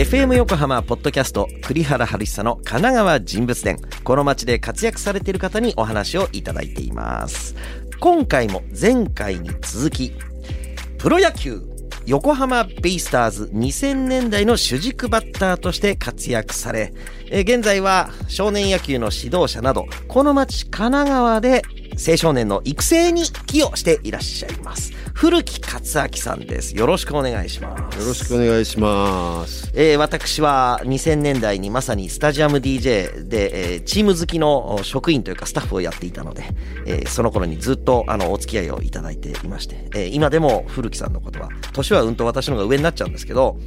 FM 横浜ポッドキャスト栗原春久の神奈川人物伝。この街で活躍されている方にお話をいただいています。今回も前回に続きプロ野球横浜ベイスターズ2000年代の主軸バッターとして活躍され現在は少年野球の指導者などこの町神奈川で青少年の育成に寄与していらっしゃいます古木克明さんですよろしくお願いしますよろしくお願いします。えー私は2000年代にまさにスタジアム DJ で、えーチーム好きのお職員というかスタッフをやっていたので、えーその頃にずっとあのお付き合いをいただいていまして、えー今でも古木さんのことは年はうんと私の方が上になっちゃうんですけど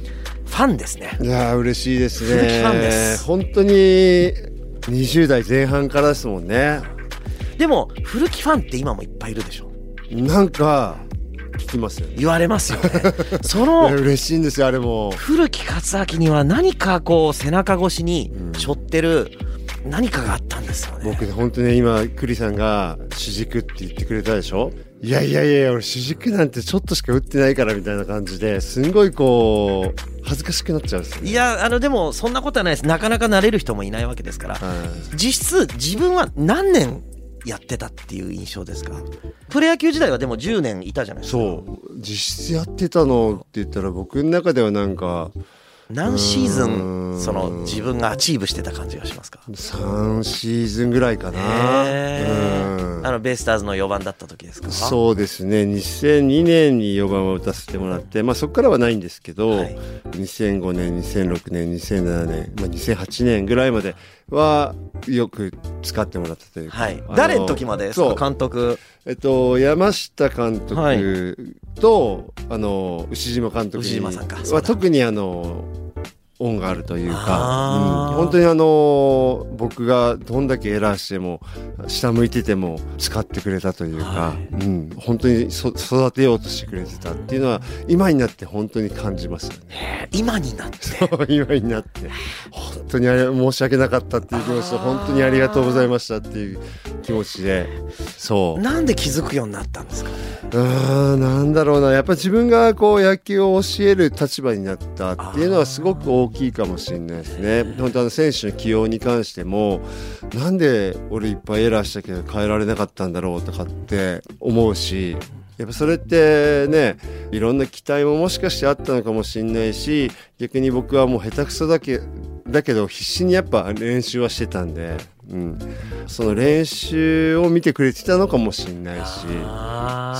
ファンですねいやー嬉しいですね。古木ファンです本当に20代前半からですもんね。でも古木ファンって今もいっぱいいるでしょなんか聞きますよね。言われますよね その嬉しいんですよあれも。古木克明には何かこう背中越しにうん背負ってる何かがあったんですよね僕ね本当ね今栗さんが主軸って言ってくれたでしょ？いやいやいや俺主軸なんてちょっとしか打ってないからみたいな感じですんごいこう恥ずかしくなっちゃうんですよね。いやあのでもそんなことはないですなかなかなれる人もいないわけですからはい実質自分は何年やってたっていう印象ですか？プロ野球時代はでも10年いたじゃないですか。そう。実質やってたのって言ったら僕の中ではなんか何シーズンその自分が achieve してた感じがしますか？3シーズンぐらいかな。あのベイスターズの4番だった時ですか？そうですね。2002年に4番を打たせてもらって、まあ、そこからはないんですけど、はい。2005年2006年2007年、まあ、2008年ぐらいまではよく使ってもらったというか、はい。誰の時までですそう。か監督。えっと、山下監はい。督と、あの牛島監督に牛島さんか。は特にあの恩があるというか、うん。本当にあの僕がどんだけエラーしても下向いてても使ってくれたというか、はうん、本当にそ育てようとしてくれてたっていうのは今になって本当に感じますよね。今になって。今になって。本当にあれ申し訳なかったっていう気持ちと本当にありがとうございましたっていう気持ちで。そう。なんで気づくようになったんですか？ねうーんなんだろうな。やっぱ自分がこう野球を教える立場になったっていうのはすごく大きいかもしれないですね。本当あの選手の起用に関してもなんで俺いっぱいエラーしたけど変えられなかったんだろうとかって思うしやっぱそれってねいろんな期待ももしかしてあったのかもしれないし逆に僕はもう下手くそだけだけど必死にやっぱ練習はしてたんで、うん、その練習を見てくれてたのかもしれないし。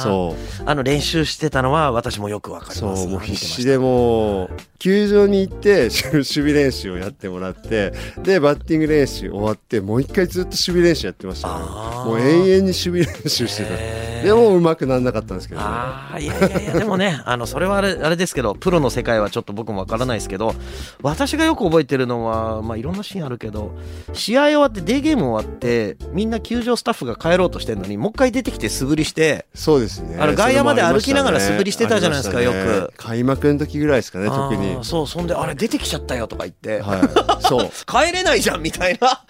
そう。あの練習してたのは私もよくわかりそます。うもう必死ででもう球場に行って 守備練習をやってもらってでバッティング練習終わってもう一回ずっと守備練習やってましたね。もう永遠に守備練習してた。でもうまくならなかったんですけどね。ああいやいやいやでもね あのそれはあれあれですけどプロの世界はちょっと僕もわからないですけど私がよく覚えてるのはまあいろんなシーンあるけど試合終わってゲーム終わってみんな球場スタッフが帰ろうとしてるのにもう一回出てきて素振りしてそうですね。あの外野まで歩きながら素振りしてたじゃないですかね。よく。開幕の時ぐらいですかね特に。そうそんであれ出てきちゃったよとか言って、はい。そう。帰れないじゃんみたいな。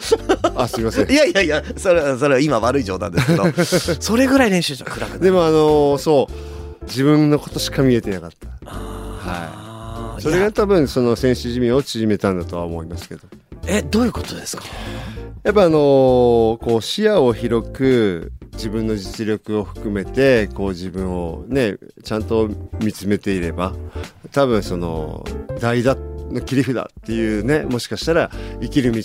あすいません。いやいやいやそれはそれは今悪い冗談ですけど。それぐらい練習じゃ暗くでもあのそう。自分のことしか見えてなかった。あー。それが多分その選手寿命を縮めたんだとは思いますけど。えどういうことですか？やっぱあのーこう視野を広く自分の実力を含めてこう自分をねちゃんと見つめていれば多分その代打の切り札っていうねもしかしたら生きる道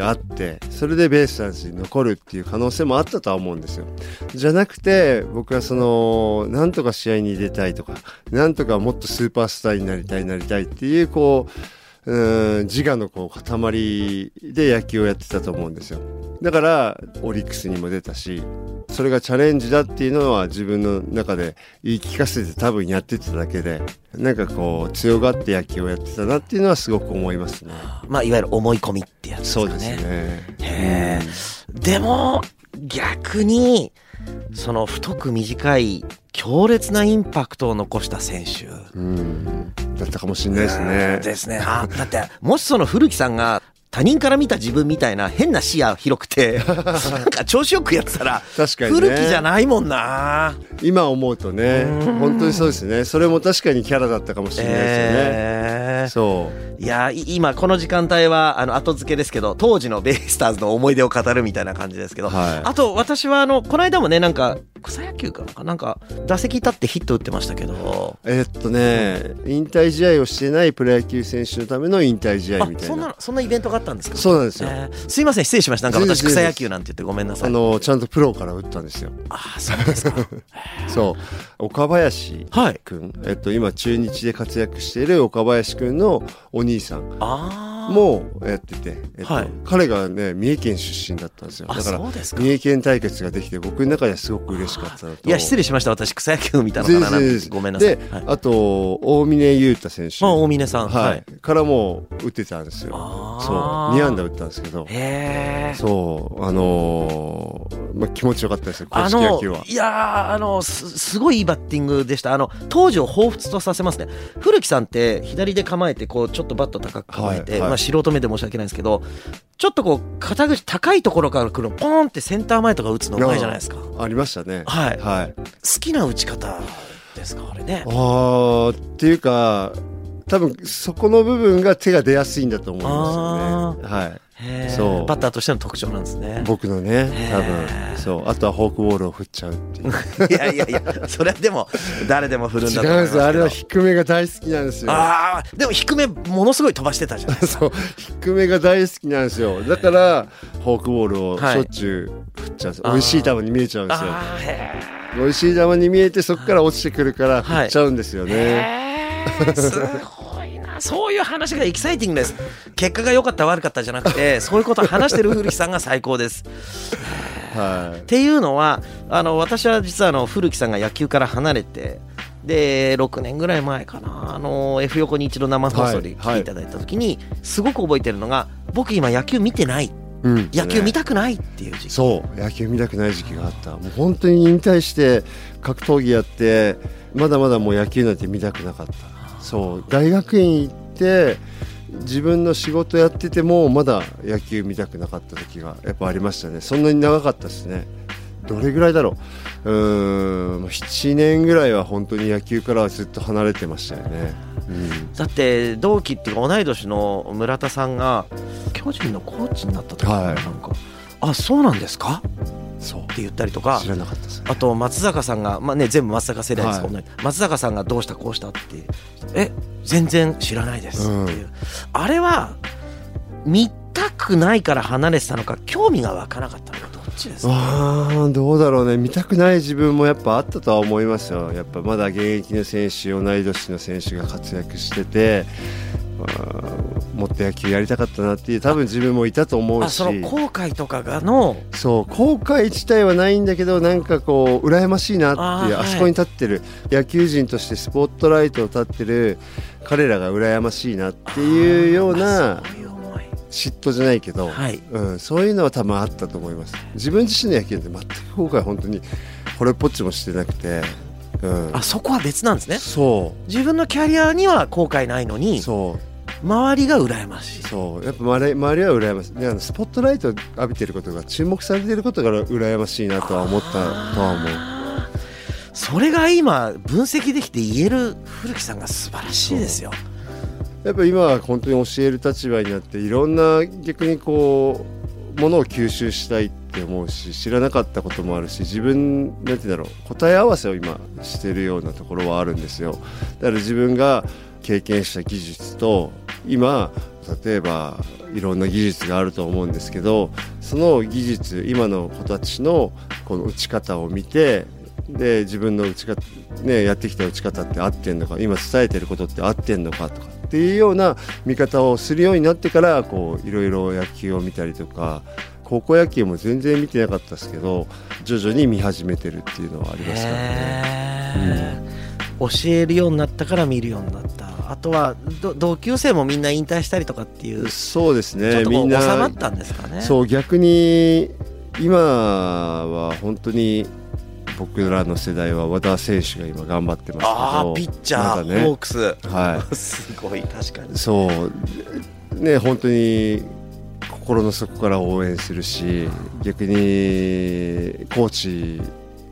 があってそれでベースターズに残るっていう可能性もあったとは思うんですよ。じゃなくて僕はそのなんとか試合に出たいとかなんとかもっとスーパースターになりたいなりたいっていうこううん自我のこう塊で野球をやってたと思うんですよだからオリックスにも出たしそれがチャレンジだっていうのは自分の中で言い聞かせて多分やってただけでなんかこう強がって野球をやってたなっていうのはすごく思いますねまあ、いわゆる思い込みってやつですかね。そうですねへえ。でも、逆に、その太く短い強烈なインパクトを残した選手。うん。だったかもしれないですね。ですね。あ、だって、もしその古木さんが他人から見た自分みたいな変な視野広くて、なんか調子よくやってたら、確かにね。古木じゃないもんな。今思うとね。うん。本当にそうですね。それも確かにキャラだったかもしれないですよね、えーそう。いやい今この時間帯はあの後付けですけど当時のベイスターズの思い出を語るみたいな感じですけど、はい。あと私はあのこの間もねなんか草野球かななんか打席立ってヒット打ってましたけど。えっとね引退試合をしてないプロ野球選手のための引退試合あみたいな。そんなそんなイベントがあったんですか？そうなんですよ、えーすいません失礼しました。なんか私草野球なんて言ってごめんなさい。あのちゃんとプロから打ったんですよ。あそうですか。そう。岡林はい。君、えっと、今中日で活躍している岡林君のお兄さん。ああもやってて、えっとはい。彼がね三重県出身だったんですよ。あだからそうですか。三重県対決ができて僕の中ではすごく嬉しかったいや失礼しました。私草野球見たのかなごめんなさい。で、はい。あと大峰雄太選手。あ大峰さん。はい、はい。からも打ってたんですよ。そう。2安打打ったんですけど。へえそう。あのーまあ、気持ちよかったですよ公あの式野球は。いやーあのすすごいいいバッティングでした。あの当時を彷彿とさせますね。古木さんって左で構えてこうちょっとバット高く構えて、はいはいまあ、素人目で申し訳ないんですけどちょっとこう肩口高いところから来るのポーンってセンター前とか打つのうまいじゃないですか。好ありましたね。はい。はい。きな打ち方ですかあれね。あーっていうか多分そこの部分が手が出やすいんだと思いますよね。はい。そう。バッターとしての特徴なんですね。僕のね多分。そう。あとはフォークボールを振っちゃうっていう。いやいやいやそれはでも誰でも振るん違だと思いますけど。うんですあれは低めが大好きなんですよ。あー。でも低めものすごい飛ばしてたじゃないですか。そう。低めが大好きなんですよ。だからフォークボールをしはいょっちゅう振っちゃうんです、あー。美味しい球に見えちゃうんですよ。美味しい球に見えてそこから落ちてくるから振っちゃうんですよね、へー。すごい。なそういう話がエキサイティングです。結果が良かった悪かったじゃなくて そういうことを話してる古木さんが最高です。はっていうのはあの私は実はあの古木さんが野球から離れてで6年ぐらい前かな。あの F 横に一度生放送で来ていただいた時に、すごく覚えてるのが僕今野球見てない。い、うん。野球見たたくないっていう時期。そう。野球見たくない時期があった。もう本当に引退して格闘技やってまだまだもう野球なんて見たくなかったそう。大学院行って自分の仕事やっててもまだ野球見たくなかった時がやっぱありましたね。そんなに長かったですね。どれぐらいだろう。うーん7年ぐらいは本当に野球からはずっと離れてましたよね、うん、だって同期っていうか同い年の村田さんが巨人のコーチになった時はい。なんか、あそうなんですか？って言ったりとか。知らなかったですね。あと松坂さんが、まあね、全部松坂世代です、はい。同じ松坂さんがどうしたこうしたってえ全然知らないですっていう、あれは見たくないから離れてたのか興味が湧かなかったのかどっちですかどうだろうね。見たくない自分もやっぱあったとは思いますよ。やっぱまだ現役の選手同い年の選手が活躍しててもっと野球やりたかったなっていう多分自分もいたと思うし。あその後悔とかがの？そう後悔自体はないんだけどなんかこう羨ましいなっていうあそこに立ってる野球人としてスポットライトを立ってる彼らが羨ましいなっていうような嫉妬じゃないけど、はい。うん、そういうのは多分あったと思います。自分自身の野球って全く後悔本当にこれっぽっちもしてなくて、うん、あそこは別なんですね。そ自分のキャリアには後悔ないのうに。そう周りが羨ましい。そう。やっぱ周り周りは羨ましい。であのスポットライトを浴びてることが注目されてることが羨ましいなとは思ったとは思う。それが今分析できて言える古木さんが素晴らしいですよ。やっぱ今は本当に教える立場になっていろんな逆にこうものを吸収したいって思うし知らなかったこともあるし自分なんて言うんだろう答え合わせを今してるようなところはあるんですよ。だから自分が経験した技術と今例えばいろんな技術があると思うんですけどその技術今の子たちのこの打ち方を見てで自分の打ち方、ね、やってきた打ち方って合ってんのか今伝えてることって合ってんのかとかっていうような見方をするようになってからこういろいろ野球を見たりとか高校野球も全然見てなかったですけど徐々に見始めてるっていうのはありますからね。へー教えるようになったから見るようになった。あとはど同級生もみんな引退したりとかっていうちそうですね。みんなまったんですかね。そう逆に今は本当に僕らの世代は和田選手が今頑張ってますけど。ああピッチャー、ね。ホークス。は すごい確かに。いそう。ね本当に心の底から応援するし逆にコーチ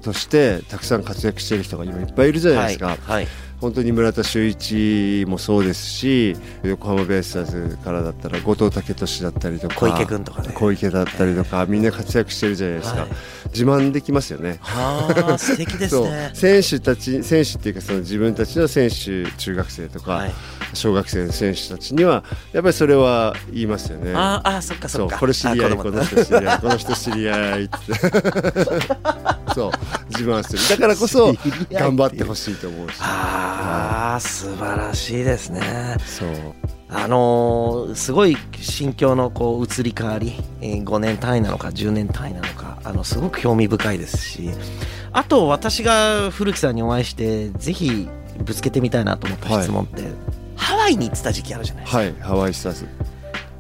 としてたくさん活躍してる人が今いっぱいいるじゃないですか、はい、はい。本当に村田修一もそうですし横浜ベイスターズからだったら後藤武俊だったりとか小池君とかね。小池だったりとか、みんな活躍してるじゃないですか、はい。自慢できますよね。素敵ですね。選手たち選手っていうかその自分たちの選手中学生とか、はい。小学生の選手たちにはやっぱりそれは言いますよね。あーあーそっかそっか。これ知り合いこの人知り合いこの人知り合いって そう自慢する。だからこそ頑張ってほしいと思うし。ああ素晴らしいですね。そう。あのーすごい心境のこう移り変わり、えー5年単位なのか10年単位なのかあのすごく興味深いですしあと私が古木さんにお会いしてぜひぶつけてみたいなと思った質問って、ハワイに行ってた時期あるじゃないですか、はいハワイスターズ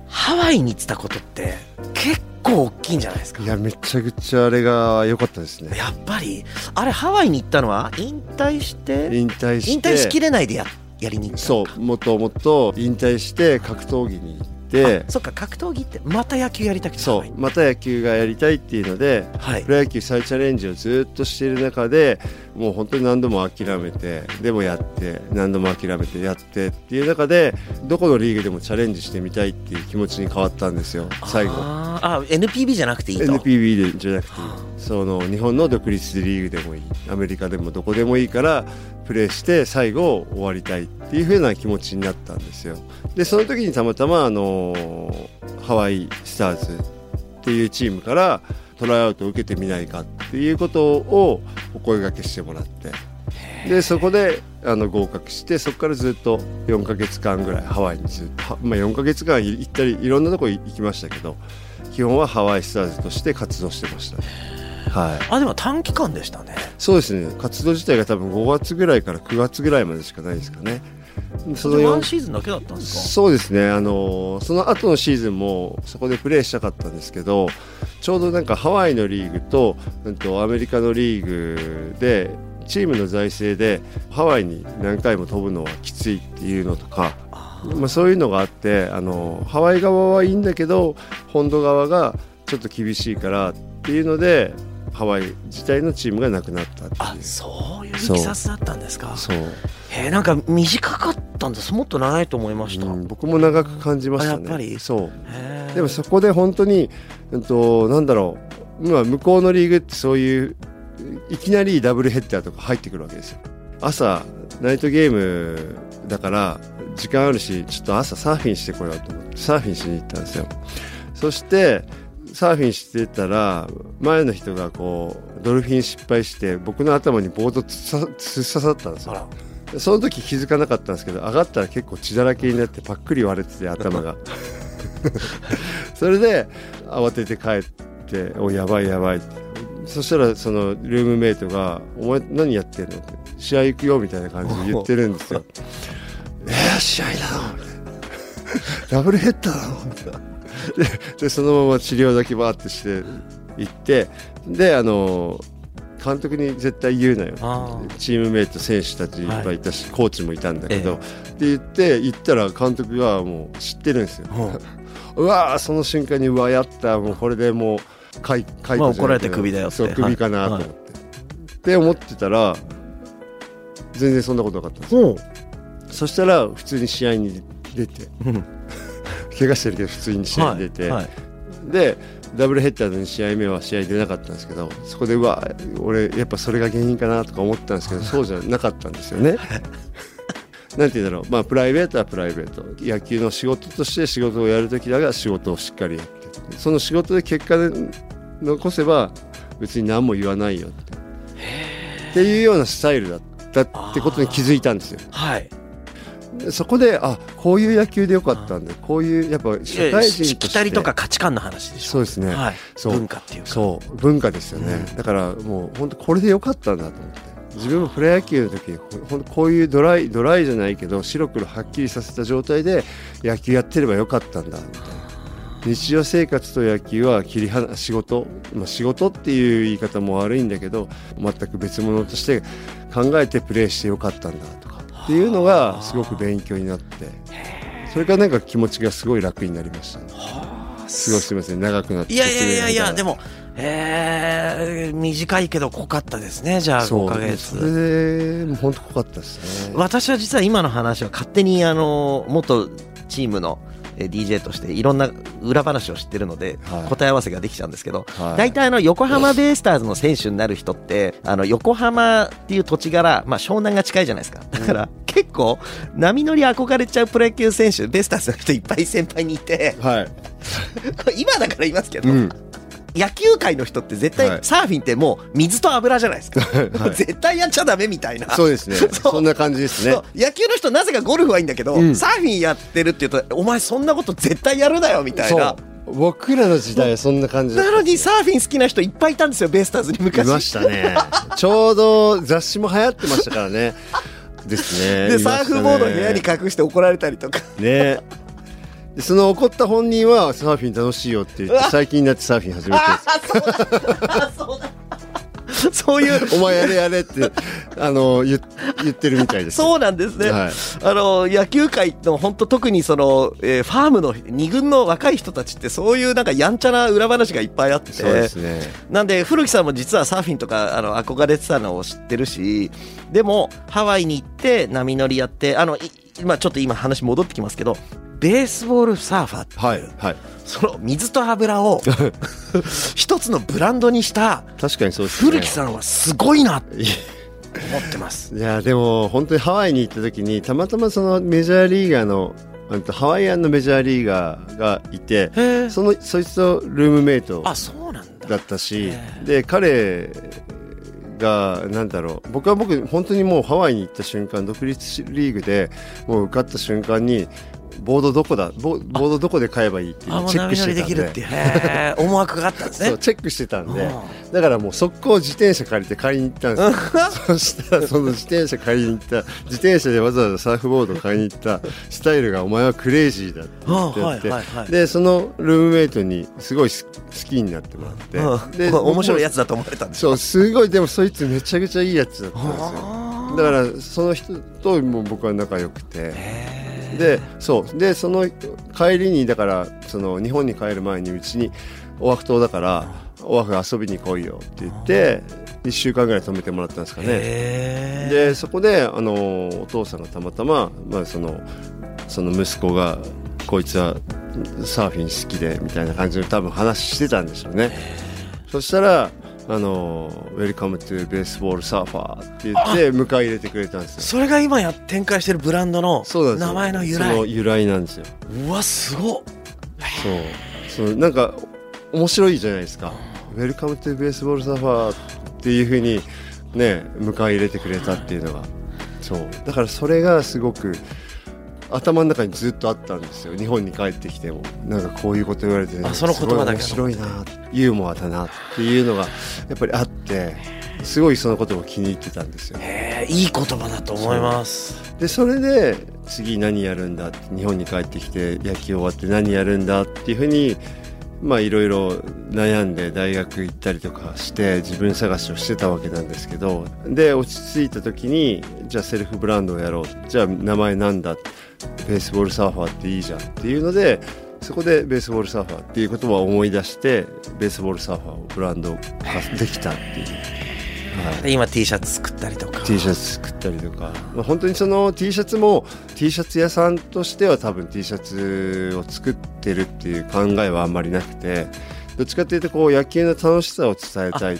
ハワイに行ってたことって結構大きいんじゃないですか。いやめちゃくちゃあれが良かったですね。やっぱりあれハワイに行ったのは引退して引退して。引退しきれないでややりに行ったそうもともと引退して格闘技に行ってあそっか格闘技ってまた野球やりたくてそうまた野球がやりたいっていうのではい。プロ野球再チャレンジをずっとしている中でもう本当に何度も諦めてでもやって何度も諦めてやってっていう中でどこのリーグでもチャレンジしてみたいっていう気持ちに変わったんですよ最後。あーあ NPB じゃなくていいと。NPB でじゃなくていい。その日本の独立リーグでもいい。アメリカでもどこでもいいからプレーして最後終わりたいっていう風な気持ちになったんですよ。でその時にたまたまあのハワイスターズっていうチームからトライアウトを受けてみないかっていうことをお声掛けしてもらって。でそこであの合格してそこからずっと4ヶ月間ぐらいハワイにずっと、はまあ、4ヶ月間行ったりいろんなとこ行きましたけど基本はハワイスターズとして活動してましたね。はい。あでも短期間でしたねそうですね。活動自体が多分5月ぐらいから9月ぐらいまでしかないですかね。そのワ4ンシーズンだけだったんですか？そうですね。あのその後のシーズンもそこでプレーしたかったんですけどちょうどなんかハワイのリーグと,、うん、とアメリカのリーグでチームの財政でハワイに何回も飛ぶのはきついっていうのとか、まあ、そういうのがあってあのハワイ側はいいんだけど本土側がちょっと厳しいからっていうのでハワイ自体のチームがなくなったってあいう。そういういきさつだったんですか？そう、へえなんか短かったんです。もっと長いと思いました、うん僕も長く感じましたね。あやっぱり？そう。でもそこで本当に、うん、となんだろう。今向こうのリーグってそういういきなりダブルヘッダーとか入ってくるわけですよ。朝ナイトゲームだから時間あるしちょっと朝サーフィンしてこようと思ってサーフィンしに行ったんですよ。そしてサーフィンしてたら前の人がこうドルフィン失敗して僕の頭にボード突っ刺さったんですあよら。その時気づかなかったんですけど上がったら結構血だらけになってパックリ割れてて頭が。それで慌てて帰って「おやばいやばい」そしたらそのルームメイトが「お前何やってんの?」って「試合行くよ」みたいな感じで言ってるんですよ「えー、試合なの?」みたいな「ダブルヘッダーなの?」みたいなで でそのまま治療だけバーってして行ってであの監督に絶対言うなよ。あチームメイト選手たちいっぱいいたし、コーチもいたんだけど、えって言って行ったら監督がもう知ってるんですよ、う。わーその瞬間にうわやった。もうこれでもう解解まあ雇じゃないけど怒られてクビだよって。そうクビかなと思って、って思ってたら全然そんなことなかったんですそしたら普通に試合に出て。うん怪我してるけど普通に試合に出て、はいはい。でダブルヘッダーの2試合目は試合出なかったんですけどそこでうわ俺やっぱそれが原因かなとか思ったんですけどそうじゃなかったんですよね。なんて言うんだろう、まあ、プライベートはプライベート。野球の仕事として仕事をやるときだが仕事をしっかりやってその仕事で結果で残せば別に何も言わないよって。っていうようなスタイルだったってことに気づいたんですよ。はいそこであこういう野球でよかったんだ。こういうやっぱ社会人しとして。きたりとか価値観の話でしょ。そうですね。はい、そう文化っていうか。そう。文化ですよね、うん。だからもう本当これでよかったんだと思って。自分もプロ野球の時ほほんとこういうドライドライじゃないけど白黒はっきりさせた状態で野球やってればよかったんだみたいな。日常生活と野球は切り離仕事、まあ、仕事っていう言い方も悪いんだけど全く別物として考えてプレーしてよかったんだとかっていうのがすごく勉強になってそれからなんか気持ちがすごい楽になりましたね。すごいすみません。長くなっていやいやいやいやでももえー、短いけど濃かったですねじゃあ5そうヶそ月れで本当濃かったですね。私は実は今の話は勝手にあの元チームのえー DJ としていろんな裏話を知ってるのではい。答え合わせができちゃうんですけどはい。大体あの横浜ベイスターズの選手になる人ってあの横浜っていう土地柄、まあ、湘南が近いじゃないですか。だから結構波乗り憧れちゃうプロ野球選手ベイスターズの人いっぱい先輩にいてはい、今だから言いますけど、うん、野球界の人って絶はい。対サーフィンってもう水と油じゃないですか、はい。絶対やっちゃダメみたいな。そうですね。そんな感じですね。野球の人なぜかゴルフはいいんだけど、うん。サーフィンやってるっていうとお前そんなこと絶対やるなよみたいそなう。僕らの時代はそんな感じなのにサーフィン好きな人いっぱいいたんですよベイスターズにい昔ましたね。ちょうど雑誌も流行ってましたからね。ですね。でね。サーフボードを部屋に隠して怒られたりとか。ねでその怒った本人はサーフィン楽しいよって言って最近になってサーフィン始めて。あそうだ。そういうお前やれやれってあの言言ってるみたいです。そうなんですね、はい。あの野球界の本当特にその、えーファームの2軍の若い人たちってそういうなんかやんちゃな裏話がいっぱいあって。そうですね。なんで古木さんも実はサーフィンとかあの憧れてたのを知ってるしでもハワイに行って波乗りやってあのいまあちょっと今話戻ってきますけどベースボールサーファーはいはい。その水と油を 一つのブランドにした確かにそうですね。古木さんはすごいなって思ってます。いやでも本当にハワイに行った時にたまたまそのメジャーリーガーのハワイアンのメジャーリーガーがいてそのそいつとルームメイトあそうなんだ。だったしで彼がなんだろう僕は僕本当にもうハワイに行った瞬間独立リーグでもう受かった瞬間にボードどこだボボードどこで買えばいいっていうチェックしてたんで。できるっていう。へえ 思惑があったんですね。チェックしてたんで。うん。だからもう速攻自転車借りて買いに行ったんですよ。そしたらその自転車買いに行った。自転車でわざわざサーフボードを買いに行った。スタイルがお前はクレイジーだって言ってはいはいはいでそのルームメイトにすごい好きになってもらって、うん。で 面白いやつつだと思われたんですそうすごいでもそいつめちゃくちゃいいやつだったんですよ。だからその人とも僕は仲良くてでそう。でその帰りにだからその日本に帰る前にうちにオアフ島だからオアフ遊びに来いよって言って1週間ぐらい泊めてもらったんですかね。でそこであのお父さんがたまたま、まあ、そのその息子がこいつはサーフィン好きでみたいな感じで多分話してたんでしょうね。そしたらあの「Welcome to Baseball Surfer」って言って迎え入れてくれたんですよ。それが今や展開してるブランドの名前の由その来由来なんですよ。うわすごっ。そう。そうなんか面白いじゃないですか「Welcome to Baseball Surfer」っていうふうにね迎え入れてくれたっていうのが。そう。だからそれがすごく頭の中にずっとあったんですよ。日本に帰ってきても。なんかこういうこと言われて、あその言葉だけ面白いなユーモアだなっていうのがやっぱりあってすごいそのことを気に入ってたんですよ。へえいい言葉だと思います。でそれで次何やるんだって日本に帰ってきて野球終わって何やるんだっていうふうにまあいろいろ悩んで大学行ったりとかして自分探しをしてたわけなんですけどで落ち着いた時にじゃあセルフブランドをやろう。じゃあ名前なんだ Baseball Surfer っていいじゃんっていうのでそこで Baseball Surfer っていう言葉を思い出して Baseball Surfer をブランド化できたっていう。はい。で今 T シャツ作ったりとか。T シャツ作ったりとか、まあ、本当にその T シャツも T シャツ屋さんとしては多分 T シャツを作ってるっていう考えはあんまりなくてどっちかっていうとこう野球の楽しさを伝えたい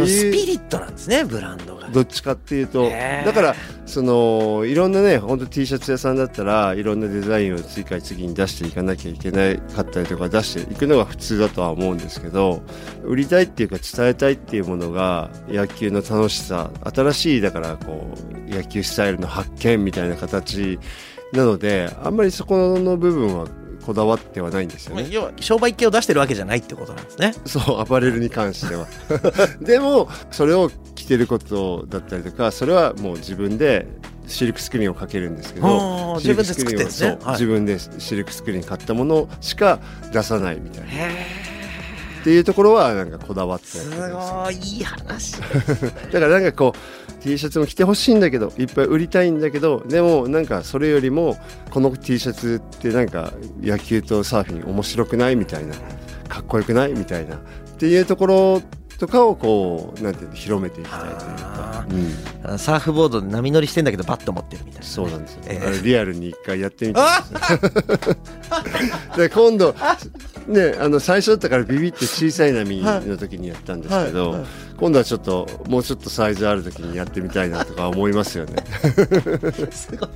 っていう。ピリットなんですねブランドが。どっちかっていうと。だからそのいろんなね本当 T シャツ屋さんだったらいろんなデザインを次から次に出していかなきゃいけないかったりとか出していくのが普通だとは思うんですけど売りたいっていうか伝えたいっていうものが野球の楽しさ新しいだからこう野球スタイルの発見みたいな形なのであんまりそこの部分はこだわってはないんですよね。まあ要は商売系を出してるわけじゃないってことなんですね。そうアパレルに関しては。でもそれを着てることだったりとかそれはもう自分でシルクスクリーンをかけるんですけあど自分で作ってるんですね。はい。自分でシルクスクリーン買ったものしか出さないみたいな。へっていうところはなんかこだわってすごいいい話。だからなんかこう T シャツも着てほしいんだけどいっぱい売りたいんだけどでもなんかそれよりもこの T シャツってなんか野球とサーフィン面白くないみたいなかっこよくないみたいなっていうところとかをこうなんていうの広めていきたいというか、うん、サーフボードで波乗りしてんだけどバット持ってるみたいなね、そうなんですよ、ええあれリアルに一回やってみたん ですよで今度ねあの最初だったからビビって小さい波の時にやったんですけど、はい。はい今度はちょっともうちょっとサイズある時にやってみたいなとか思いますよね。すごい。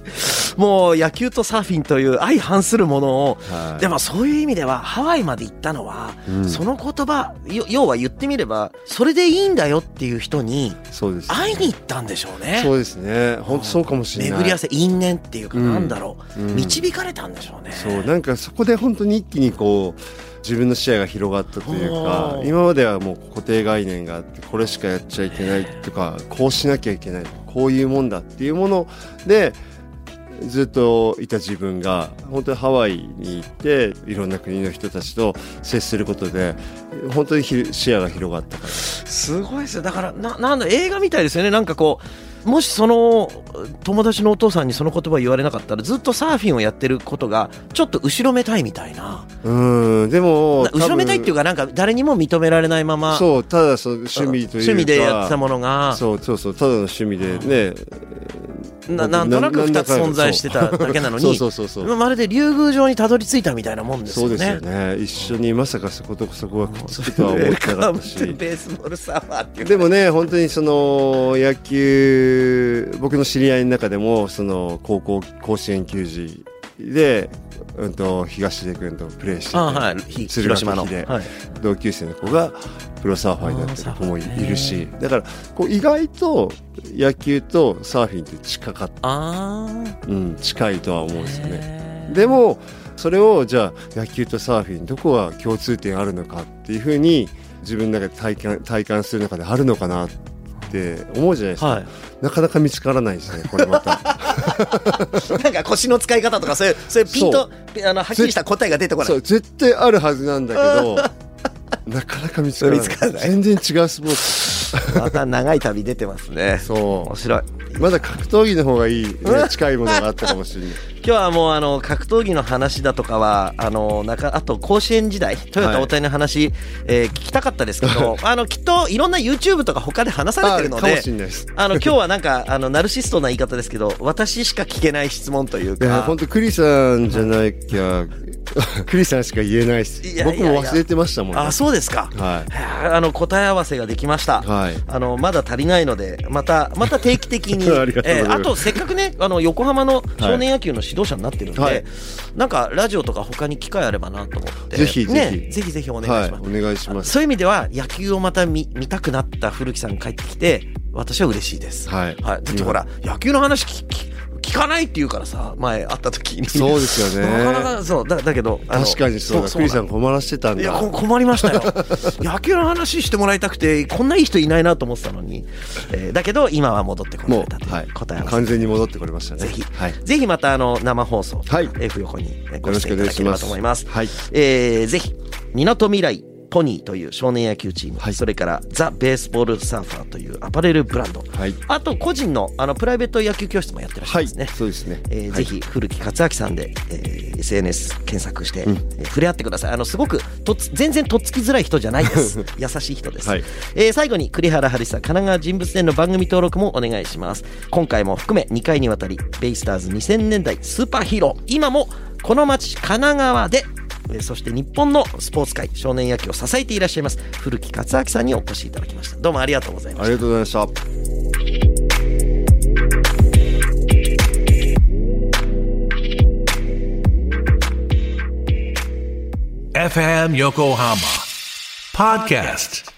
もう野球とサーフィンという相反するものを、はい。でもそういう意味ではハワイまで行ったのは、うん。その言葉よ要は言ってみればそれでいいんだよっていう人にそうです、会いに行ったんでしょうね。そうですね。本当そうかもしれない。巡り合わせ因縁っていうかうんなんだろう、うん。導かれたんでしょうね。そうなんかそこで本当に一気にこう自分の視野が広がったというか今まではもう固定概念があってこれしかやっちゃいけないとかこうしなきゃいけないこういうもんだっていうものでずっといた自分が本当にハワイに行っていろんな国の人たちと接することで本当に視野が広がったから。すごいですよ。だからななんだ映画みたいですよね。なんかこうもしその友達のお父さんにその言葉言われなかったらずっとサーフィンをやってることがちょっと後ろめたいみたいな。うんでもな後ろめたいっていうかかなんか誰にも認められないまま。そうただその趣味というか。趣味でやってたものが。そうそうそうただの趣味でねななんとなく2つ存在してただけなのにそう。そうそうそうまるで竜宮城にたどり着いたみたいなもんですよね。そうですよね。一緒にまさかそことそこがくっつくとは思ってなかったし。でもね本当にその野球僕の知り合いの中でもその高校甲子園球児で、うん、と東出君とプレーしてて、あはい。広島の、はい、同級生の子がプロサーファーになってる子もいるしだからこう意外と野球とサーフィンって近かっあうん、近いとは思うんですよね。ねでもそれをじゃあ野球とサーフィンどこが共通点あるのかっていうふうに自分の中で体感体感する中であるのかなって思うじゃないですか、はい。なかなか見つからないですねこれまた なんか腰の使い方とかそういうそういうピンとあのはっきりした答えが出てこない。そう絶対あるはずなんだけど なかなか見つからない。全然違うスポーツ。また長い旅出てますね。そ面白い。うまだ格闘技の方がいい、ね、近いものがあったかもしれない今日はもうあの格闘技の話だとかはあのなんかあと甲子園時代トヨタ大谷の話、えー聞きたかったですけど あのきっといろんな YouTube とか他で話されてるのであの今日はなんかあのナルシストな言い方ですけど私しか聞けない質問といういやか本当クリさんじゃなきゃ クリさんしか言えないです。いやいやいや。僕も忘れてましたもんね。あそうですか、はい。あの答え合わせができました、はい。あのまだ足りないのでまたまた定期的に ありがとうございます。あとせっかくねあの横浜の少年野球の指導者になってるんで、はい。なんかラジオとか他に機会あればなと思って。ぜひぜひ。ね、ぜひぜひお願いします、はい、お願いします。そういう意味では野球をまた見見たくなった古木さんが帰ってきて私は嬉しいです、はい。だってほら野球の話聞聞聞かないって言うからさ前会った時にそうですよねなかなかそうだだけど確かにそうだ。クリさんな困らしてたんだ。いやこ困りましたよ 野球の話してもらいたくてこんないい人いないなと思ってたのに、えーだけど今は戻ってこらもれたといいう答え合わせ、完全に戻ってこれましたね。ぜひ、はい。ぜひまたあの生放送、はい F 横にえごよろしくお願い出演いただければします。と思います。はい。えーぜひ、みなとみらいポニーという少年野球チーム、はい。それからザ・ベースボールサーファーというアパレルブランド、はい。あと個人のあのプライベート野球教室もやってらっしゃはいいますね。。そうですね。はい。えーぜひ古木克明さんで、えー SNS 検索して、うん。えー触れ合ってください。あのすごくとっつ全然とっつきづらい人じゃないです。優しい人です、はい。えー最後に栗原春久神奈川人物伝の番組登録もお願いします。今回も含め2回にわたりベイスターズ2000年代スーパーヒーロー。今もこの町神奈川でえーそして日本のスポーツ界少年野球を支えていらっしゃいます古木克明さんにお越しいただきましたどうもありがとうございましたありがとうございました。FM Yokohama Podcast.